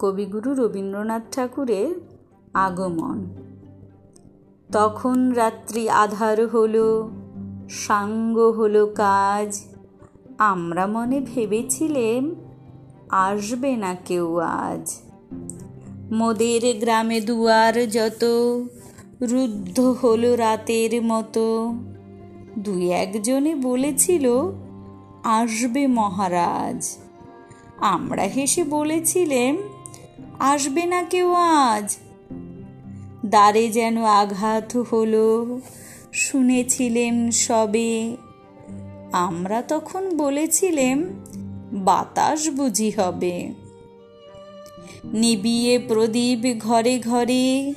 কবিগুরু রবীন্দ্রনাথ ঠাকুরের আগমন। তখন রাত্রি আধার হলো, সাঙ্গ হলো কাজ। আমরা মনে ভেবেছিলেম, আসবে না কেউ আজ। মোদের গ্রামে দুয়ার যত, রুদ্ধ হলো রাতের মতো। দুই একজনে বলেছিল, আসবে মহারাজ। আমরা হেসে বলেছিলেম আসবে না কেউ আজ। দ্বারে যেন আঘাত হলো, শুনেছিলেম সবে। আমরা তখন বলেছিলেম, বাতাস বুঝি হবে। নিবিয়ে প্রদীপ ঘরে ঘরে,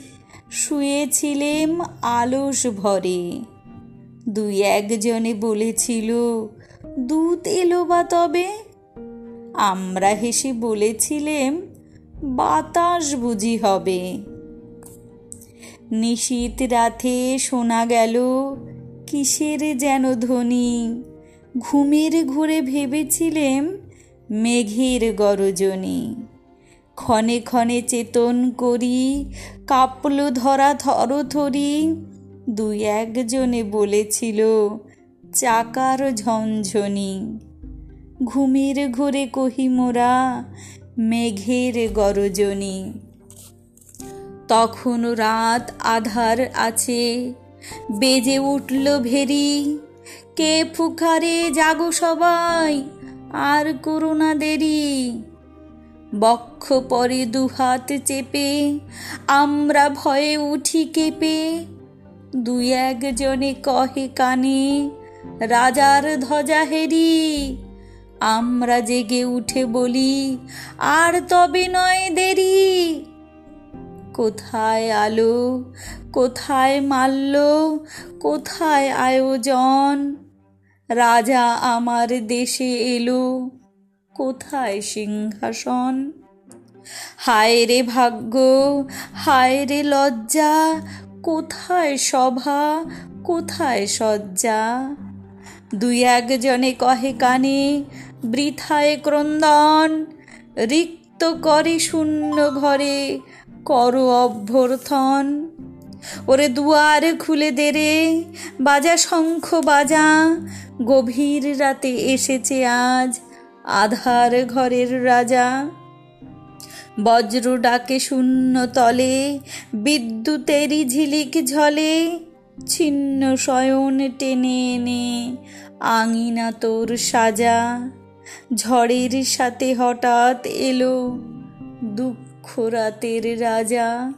শুয়েছিলেম আলস ভরে। দুই একজনে বলেছিল দূত এলো বা তবে? আমরা হেসে বলেছিলেম বাতাস বুঝি হবে। নিশীত রাতে শোনা গেল, কিসের যেন ধ্বনি? ঘুমের ঘুরে ভেবেছিলেম মেঘের গরজনী। ক্ষণে ক্ষণে চেতন করি, কাপল ধরা থরথরি দুই একজনে বলেছিল, চাকার ঝনঝনি। ঘুমের ঘুরে কহি মোরা মেঘের গরজনী। তখন রাত আধার আছে, বেজে উঠল ভেরি। কে ফুকারে জাগো সবাই, আর করোনা দেরি। বক্ষ পরে দুহাত চেপে, আমরা ভয়ে উঠি কেঁপে। দুই একজনে কহে কানে, রাজার ধ্বজা হেরি। আমরা জেগে উঠে বলি, আর তবে নয় দেরি। কোথায় আলো, কোথায় মাল্য, কোথায় আয়োজন? রাজা আমার দেশে এলো, কোথায় সিংহাসন? হায় রে ভাগ্য, হায় রে লজ্জা, কোথায় সভা, কোথায় সজ্জা দুই একজনে কহে কানে, বৃথায় ক্রন্দন, রিক্ত করে শূন্য ঘরে, কর অভ্যর্থন। ওরে দুয়ার খুলে দে রে, বাজা শঙ্খ বাজা, গভীর রাতে এসেছে আজ আধার ঘরের রাজা। বজ্র ডাকে শূন্য তলে, বিদ্যুতেরই ঝিলিক ঝলে ছিন্ন শয়ন টেনে এনে আঙিনা তোর সাজা। ঝড়ের সাথে হঠাৎ এলো দুঃখ রাতের রাজা।